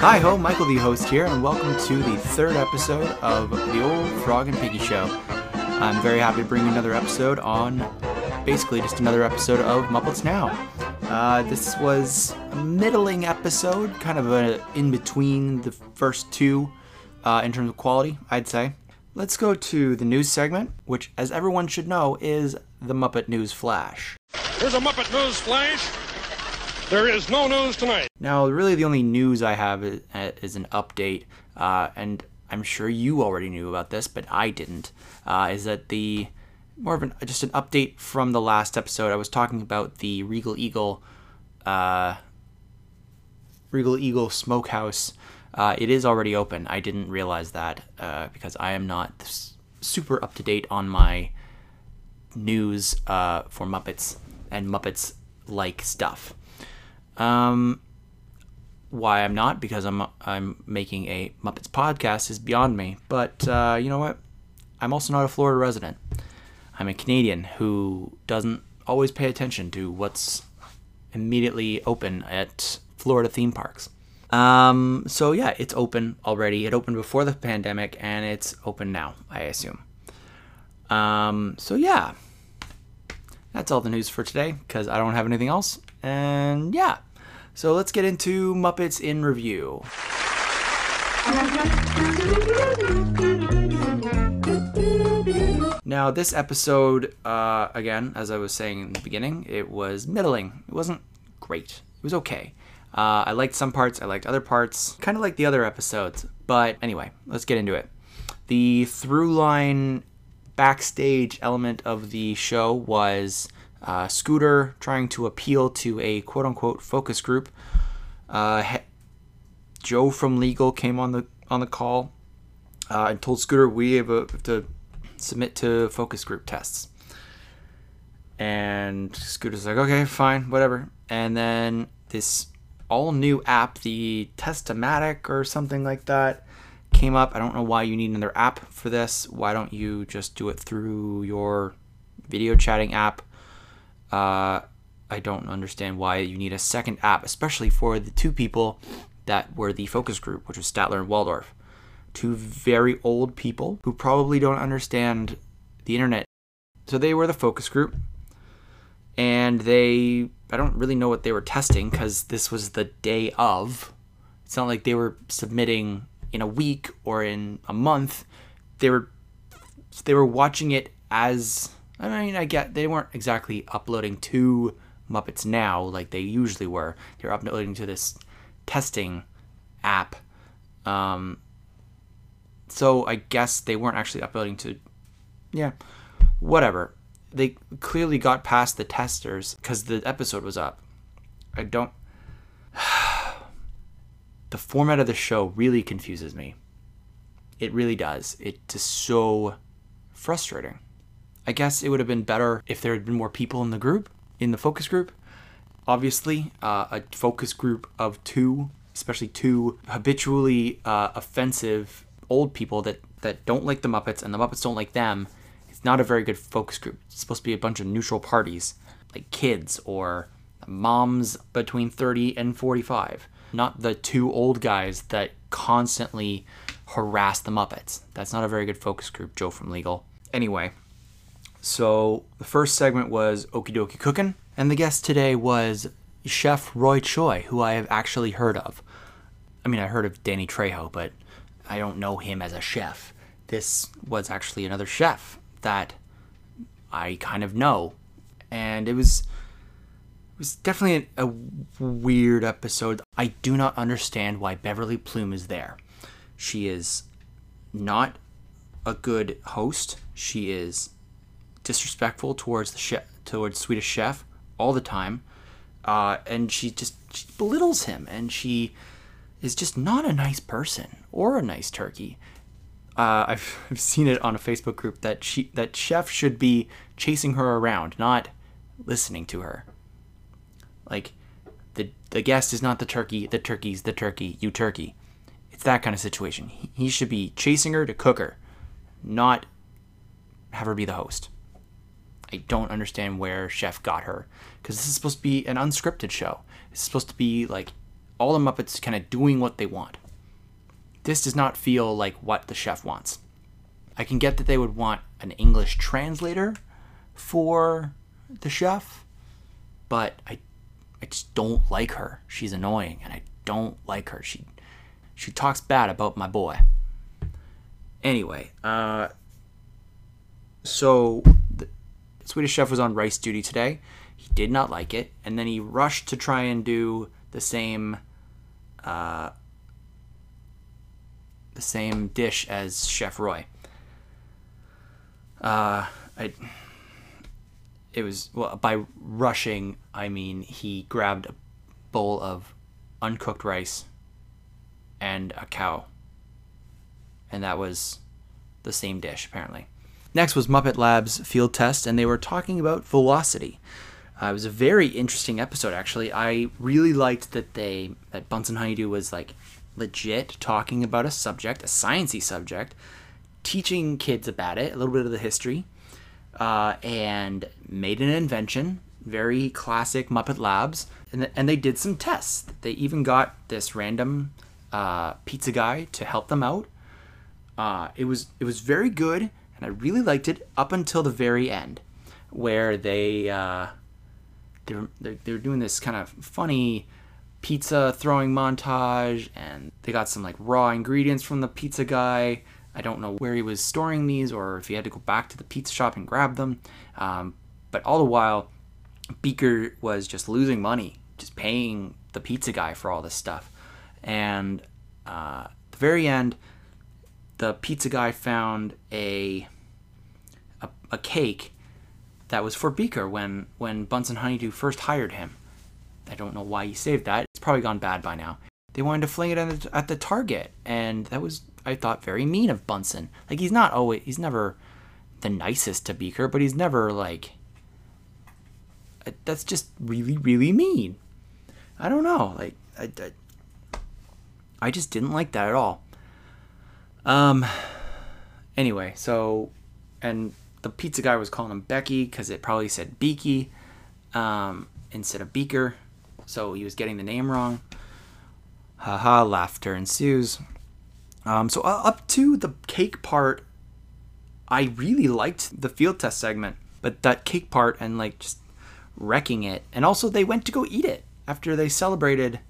Hi ho, Michael the host here, and welcome to the third episode of the Old Frog and Piggy Show. I'm very happy to bring you another episode on basically just another episode of Muppets Now. Uh, this was a middling episode, kind of a in between the first two uh, in terms of quality, I'd say. Let's go to the news segment, which, as everyone should know, is the Muppet News Flash. Here's a Muppet News Flash. There is no news tonight. Now, really, the only news I have is, is an update, uh, and I'm sure you already knew about this, but I didn't. Uh, is that the more of an just an update from the last episode? I was talking about the Regal Eagle, uh, Regal Eagle Smokehouse. Uh, it is already open. I didn't realize that uh, because I am not super up to date on my news uh, for Muppets and Muppets like stuff. Um, why I'm not because I'm I'm making a Muppets podcast is beyond me. But uh, you know what? I'm also not a Florida resident. I'm a Canadian who doesn't always pay attention to what's immediately open at Florida theme parks. Um, so yeah, it's open already. It opened before the pandemic, and it's open now. I assume. Um, so yeah, that's all the news for today because I don't have anything else. And yeah, so let's get into Muppets in review. Now, this episode, uh, again, as I was saying in the beginning, it was middling. It wasn't great. It was okay. Uh, I liked some parts, I liked other parts, kind of like the other episodes. But anyway, let's get into it. The through line backstage element of the show was uh, Scooter trying to appeal to a quote unquote focus group. Uh, he- Joe from Legal came on the on the call uh, and told Scooter we have, a, have to submit to focus group tests. And Scooter's like, okay, fine, whatever. And then this all new app, the Testomatic or something like that, came up. I don't know why you need another app for this. Why don't you just do it through your video chatting app? Uh, I don't understand why you need a second app, especially for the two people that were the focus group, which was Statler and Waldorf. Two very old people who probably don't understand the internet. So they were the focus group, and they, I don't really know what they were testing because this was the day of. It's not like they were submitting in a week or in a month. They were, they were watching it as I mean, I get they weren't exactly uploading to Muppets Now like they usually were. They were uploading to this testing app. Um, so I guess they weren't actually uploading to, yeah, whatever. They clearly got past the testers because the episode was up. I don't. the format of the show really confuses me. It really does. It's just so frustrating. I guess it would have been better if there had been more people in the group, in the focus group. Obviously, uh, a focus group of two, especially two habitually uh, offensive old people that, that don't like the Muppets and the Muppets don't like them, it's not a very good focus group. It's supposed to be a bunch of neutral parties, like kids or moms between 30 and 45, not the two old guys that constantly harass the Muppets. That's not a very good focus group, Joe from Legal. Anyway, so the first segment was Okie Dokie Cookin', and the guest today was Chef Roy Choi, who I have actually heard of. I mean, I heard of Danny Trejo, but I don't know him as a chef. This was actually another chef that I kind of know, and it was it was definitely a, a weird episode. I do not understand why Beverly Plume is there. She is not a good host. She is disrespectful towards the chef, towards Swedish Chef all the time, uh, and she just she belittles him, and she is just not a nice person or a nice turkey. Uh, I've, I've seen it on a Facebook group that she that Chef should be chasing her around, not listening to her. Like the the guest is not the turkey, the turkey's the turkey, you turkey. It's that kind of situation. He, he should be chasing her to cook her, not have her be the host. I don't understand where Chef got her because this is supposed to be an unscripted show. It's supposed to be like all the Muppets kind of doing what they want. This does not feel like what the chef wants. I can get that they would want an English translator for the chef, but I I just don't like her. She's annoying and I don't like her. She she talks bad about my boy. Anyway, uh so Swedish chef was on rice duty today. He did not like it and then he rushed to try and do the same uh the same dish as Chef Roy. Uh I it was well by rushing i mean he grabbed a bowl of uncooked rice and a cow and that was the same dish apparently next was muppet labs field test and they were talking about velocity uh, it was a very interesting episode actually i really liked that they that bunsen honeydew was like legit talking about a subject a sciencey subject teaching kids about it a little bit of the history uh, and made an invention, very classic Muppet Labs, and, th- and they did some tests. They even got this random uh, pizza guy to help them out. Uh, it was it was very good, and I really liked it up until the very end, where they uh, they're, they're they're doing this kind of funny pizza throwing montage, and they got some like raw ingredients from the pizza guy I don't know where he was storing these or if he had to go back to the pizza shop and grab them. Um, but all the while, Beaker was just losing money, just paying the pizza guy for all this stuff. And uh, the very end, the pizza guy found a, a, a cake that was for Beaker when when Bunsen Honeydew first hired him. I don't know why he saved that. It's probably gone bad by now. They wanted to fling it at the, at the Target, and that was I thought very mean of Bunsen. Like he's not always he's never the nicest to Beaker, but he's never like uh, that's just really really mean. I don't know. Like I, I, I just didn't like that at all. Um anyway, so and the pizza guy was calling him Becky cuz it probably said Beaky um instead of Beaker. So he was getting the name wrong. Haha, laughter ensues. Um, so uh, up to the cake part, I really liked the field test segment, but that cake part and like just wrecking it, and also they went to go eat it after they celebrated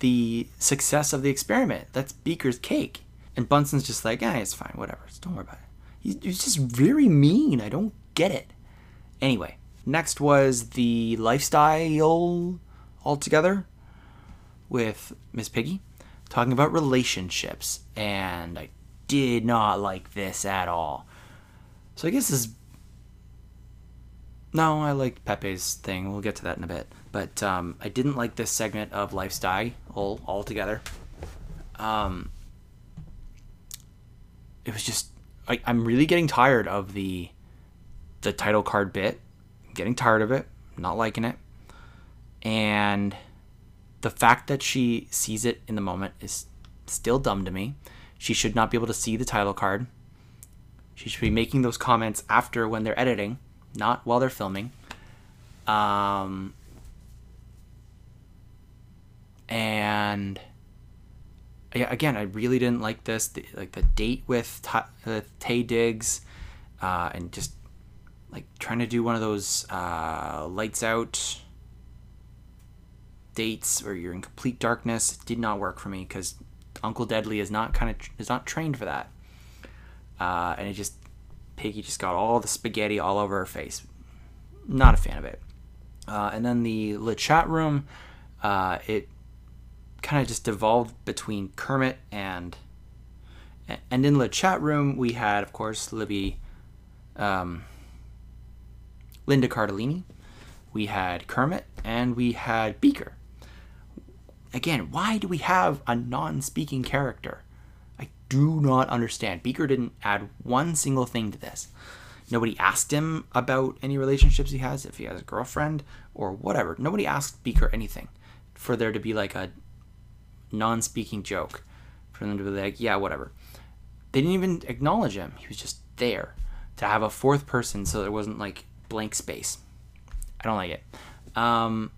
the success of the experiment. That's Beaker's cake, and Bunsen's just like, eh, it's fine, whatever, don't worry about it. He's just very mean. I don't get it. Anyway, next was the lifestyle altogether with Miss Piggy talking about relationships, and I did not like this at all. So I guess this. No, I liked Pepe's thing. We'll get to that in a bit. But um, I didn't like this segment of lifestyle altogether. Um, it was just I, I'm really getting tired of the the title card bit. I'm getting tired of it. not liking it. And the fact that she sees it in the moment is still dumb to me. She should not be able to see the title card. She should be making those comments after when they're editing, not while they're filming. Um, and yeah, again, I really didn't like this. The, like the date with uh, Taye Diggs, uh, and just like trying to do one of those uh, lights out dates where you're in complete darkness did not work for me because Uncle Deadly is not kind of is not trained for that. Uh, and it just Piggy just got all the spaghetti all over her face. Not a fan of it. Uh, and then the the chat room, uh, it kind of just devolved between Kermit and and in the chat room we had of course Libby, um, Linda Cardellini, we had Kermit, and we had Beaker again, why do we have a non speaking character? I do not understand. Beaker didn't add one single thing to this. Nobody asked him about any relationships he has, if he has a girlfriend or whatever. Nobody asked Beaker anything for there to be like a non speaking joke. For them to be like, yeah, whatever. They didn't even acknowledge him. He was just there to have a fourth person so there wasn't like blank space. I don't like it. Um,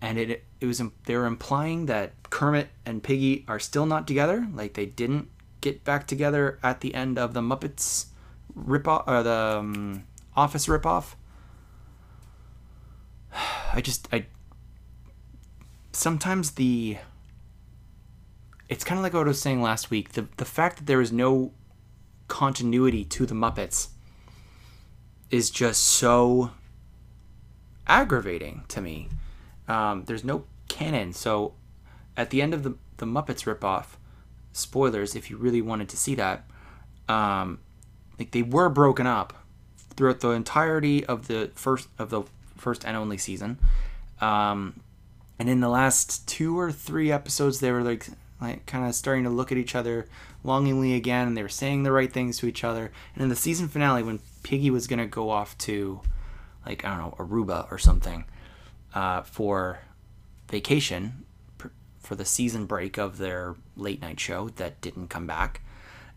and it it was they were implying that Kermit and Piggy are still not together, like they didn't get back together at the end of the Muppets rip off or the um, Office rip off. I just I sometimes the it's kind of like what I was saying last week. The the fact that there is no continuity to the Muppets is just so aggravating to me. Um, there's no canon, so at the end of the the Muppets ripoff, spoilers if you really wanted to see that, um, like they were broken up throughout the entirety of the first of the first and only season. Um, and in the last two or three episodes, they were like like kind of starting to look at each other longingly again, and they were saying the right things to each other. And in the season finale, when Piggy was gonna go off to like I don't know Aruba or something uh, for vacation for the season break of their late night show that didn't come back,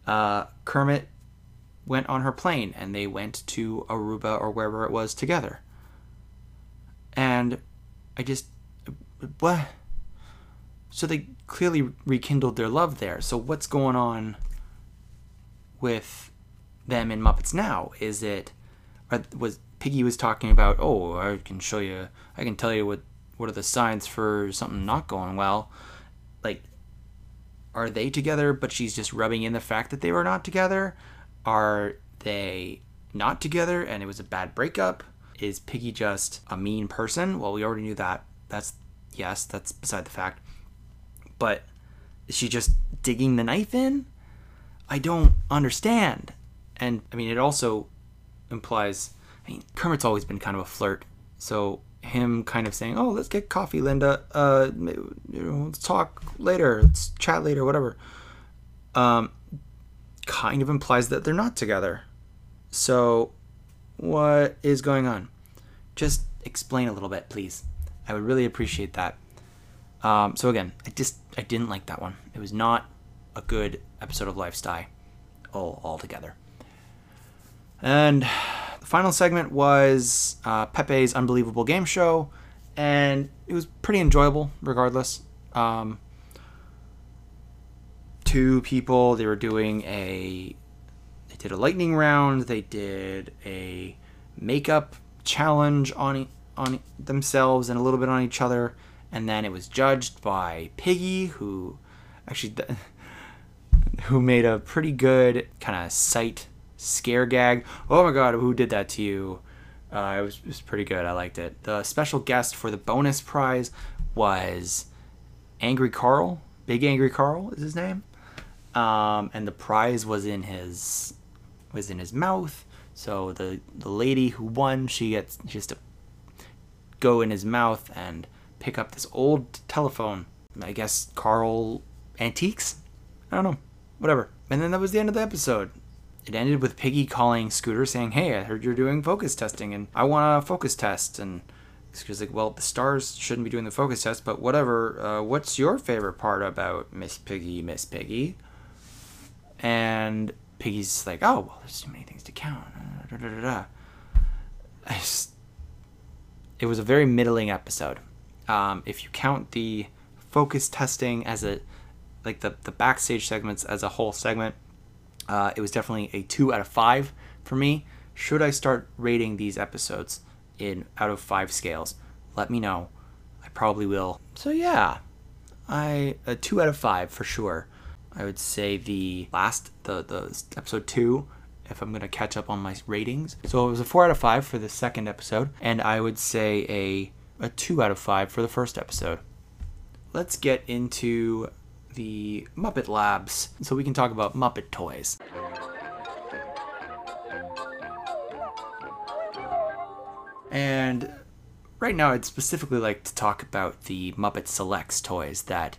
uh, Kermit went on her plane and they went to Aruba or wherever it was together. And I just what? So they clearly rekindled their love there. So what's going on with them in Muppets now? Is it was Piggy was talking about? Oh, I can show you. I can tell you what what are the signs for something not going well. Like, are they together? But she's just rubbing in the fact that they were not together. Are they not together and it was a bad breakup? Is Piggy just a mean person? Well, we already knew that. That's yes, that's beside the fact. But is she just digging the knife in? I don't understand. And I mean, it also implies. I mean, Kermit's always been kind of a flirt, so him kind of saying, "Oh, let's get coffee, Linda. Uh, you know, let's talk later. Let's chat later, whatever." Um, kind of implies that they're not together. So, what is going on? Just explain a little bit, please. I would really appreciate that. Um, so again, I just I didn't like that one. It was not a good episode of Lifestyle all altogether. And the final segment was uh, Pepe's Unbelievable Game Show, and it was pretty enjoyable regardless. Um, two people, they were doing a. They did a lightning round, they did a makeup challenge on, on themselves and a little bit on each other, and then it was judged by Piggy, who actually. who made a pretty good kind of sight scare gag. Oh my god, who did that to you? Uh, it, was, it was pretty good. I liked it. The special guest for the bonus prize was Angry Carl. Big Angry Carl is his name. Um, and the prize was in his was in his mouth. So the the lady who won, she gets she has to go in his mouth and pick up this old telephone. I guess Carl Antiques. I don't know. Whatever. And then that was the end of the episode it ended with Piggy calling Scooter saying, "Hey, I heard you're doing focus testing, and I want a focus test." And Scooter's like, "Well, the stars shouldn't be doing the focus test, but whatever. Uh, what's your favorite part about Miss Piggy, Miss Piggy?" And Piggy's like, "Oh, well, there's too many things to count." Da, da, da, just, it was a very middling episode. Um, if you count the focus testing as a like the the backstage segments as a whole segment, uh, it was definitely a two out of five for me. Should I start rating these episodes in out of five scales? Let me know. I probably will. So yeah, I a two out of five for sure. I would say the last the the episode two if I'm gonna catch up on my ratings. So it was a four out of five for the second episode, and I would say a a two out of five for the first episode. Let's get into the Muppet Labs so we can talk about Muppet toys. And right now, I'd specifically like to talk about the Muppet Selects toys that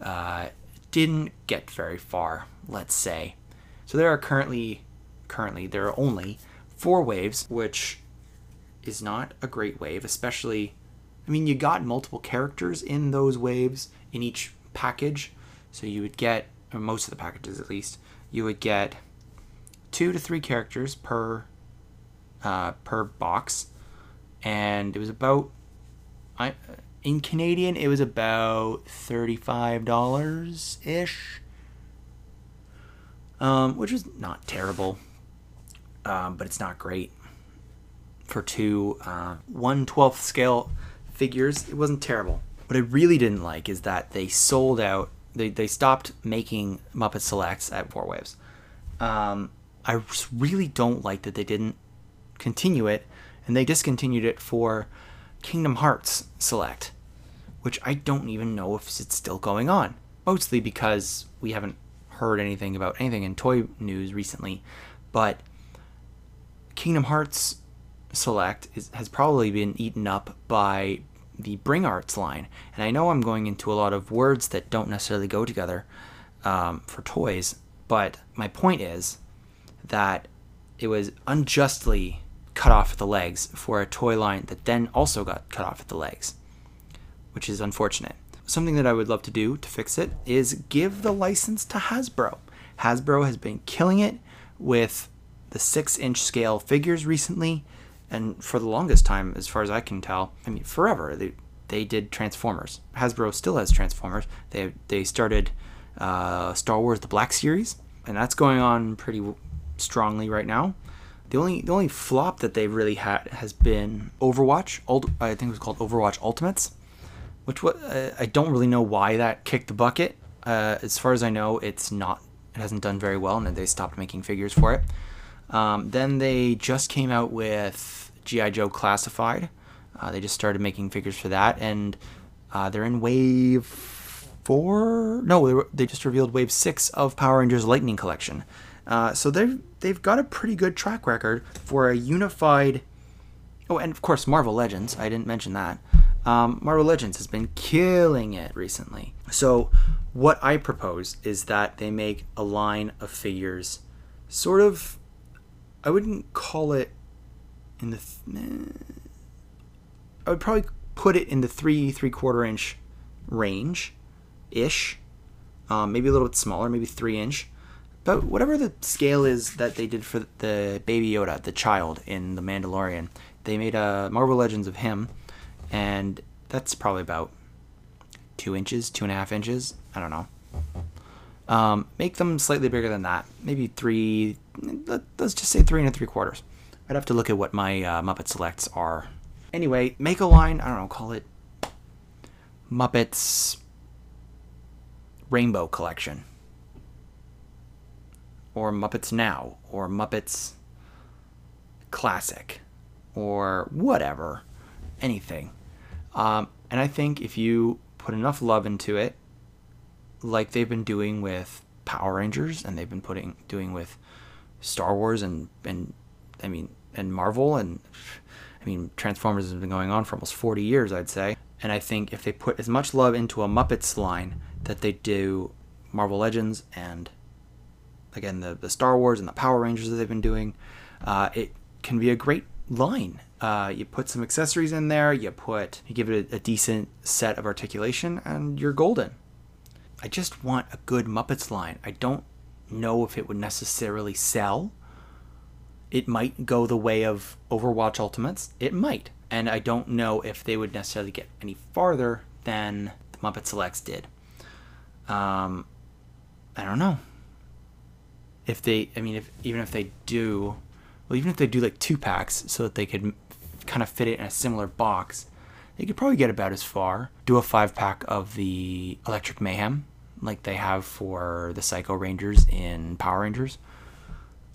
uh, didn't get very far, let's say. So there are currently, currently, there are only four waves, which is not a great wave, especially. I mean, you got multiple characters in those waves in each package, so you would get, or most of the packages at least, you would get two to three characters per uh, per box, and it was about I in Canadian, it was about $35 ish, um, which is not terrible, um, but it's not great. For two uh, 1 12th scale figures, it wasn't terrible. What I really didn't like is that they sold out, they, they stopped making Muppet Selects at Four Waves. Um, I really don't like that they didn't continue it and they discontinued it for Kingdom Hearts Select, which I don't even know if it's still going on. Mostly because we haven't heard anything about anything in toy news recently, but Kingdom Hearts Select is, has probably been eaten up by the Bring Arts line. And I know I'm going into a lot of words that don't necessarily go together um, for toys, but my point is that it was unjustly cut off at the legs for a toy line that then also got cut off at the legs, which is unfortunate. Something that I would love to do to fix it is give the license to Hasbro. Hasbro has been killing it with the six inch scale figures recently, and for the longest time, as far as I can tell, I mean, forever, they, they did Transformers. Hasbro still has Transformers. They, they started uh, Star Wars The Black Series, and that's going on pretty strongly right now. The only the only flop that they've really had has been Overwatch. I think it was called Overwatch Ultimates, which uh, I don't really know why that kicked the bucket. Uh, as far as I know, it's not. It hasn't done very well, and they stopped making figures for it. Um, then they just came out with GI Joe Classified. Uh, they just started making figures for that, and uh, they're in wave four. No, they, were, they just revealed wave six of Power Rangers Lightning Collection. Uh, so they've they've got a pretty good track record for a unified. Oh, and of course Marvel Legends. I didn't mention that. Um, Marvel Legends has been killing it recently. So what I propose is that they make a line of figures, sort of. I wouldn't call it in the. Th- I would probably put it in the three three quarter inch range, ish. Um, maybe a little bit smaller, maybe three inch but whatever the scale is that they did for the Baby Yoda, the child in The Mandalorian, they made a Marvel Legends of him, and that's probably about two inches, two and a half inches. I don't know. Um, make them slightly bigger than that, maybe three. Let's just say three and three quarters. I'd have to look at what my uh, Muppet selects are. Anyway, make a line. I don't know. Call it Muppets Rainbow Collection or Muppets Now, or Muppets Classic, or whatever, anything. Um, and I think if you put enough love into it, like they've been doing with Power Rangers, and they've been putting doing with Star Wars, and and I mean, and Marvel, and I mean, Transformers has been going on for almost 40 years, I'd say. And I think if they put as much love into a Muppets line that they do Marvel Legends and again the, the Star Wars and the Power Rangers that they've been doing, uh, it can be a great line. Uh, you put some accessories in there, you put you give it a, a decent set of articulation, and you're golden. I just want a good Muppets line. I don't know if it would necessarily sell. It might go the way of Overwatch Ultimates. It might. And I don't know if they would necessarily get any farther than the Muppet Selects did. Um, I don't know if they, I mean, if even if they do, well, even if they do like two packs so that they could kind of fit it in a similar box, they could probably get about as far. Do a five pack of the Electric Mayhem, like they have for the Psycho Rangers in Power Rangers,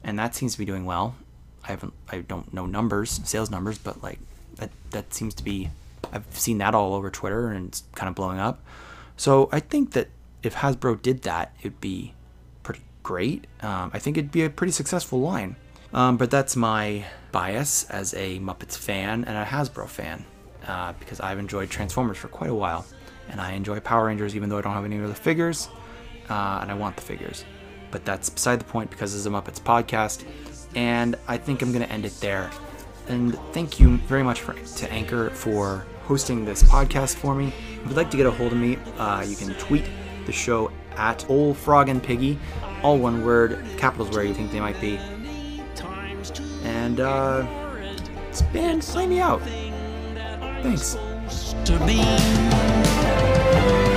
and that seems to be doing well. I haven't, I don't know numbers, sales numbers, but like that that seems to be. I've seen that all over Twitter and it's kind of blowing up. So I think that if Hasbro did that, it'd be pretty great. Um, I think it'd be a pretty successful line. Um, but that's my bias as a Muppets fan and a Hasbro fan, uh, because I've enjoyed Transformers for quite a while, and I enjoy Power Rangers even though I don't have any of the figures, uh, and I want the figures. But that's beside the point because it's a Muppets podcast, and I think I'm going to end it there. And thank you very much for, to Anchor for hosting this podcast for me. If you'd like to get a hold of me, uh, you can tweet the show at Old Frog and Piggy all one word, capitals where you think they might be. And, uh, band, play me out. Thanks. To be.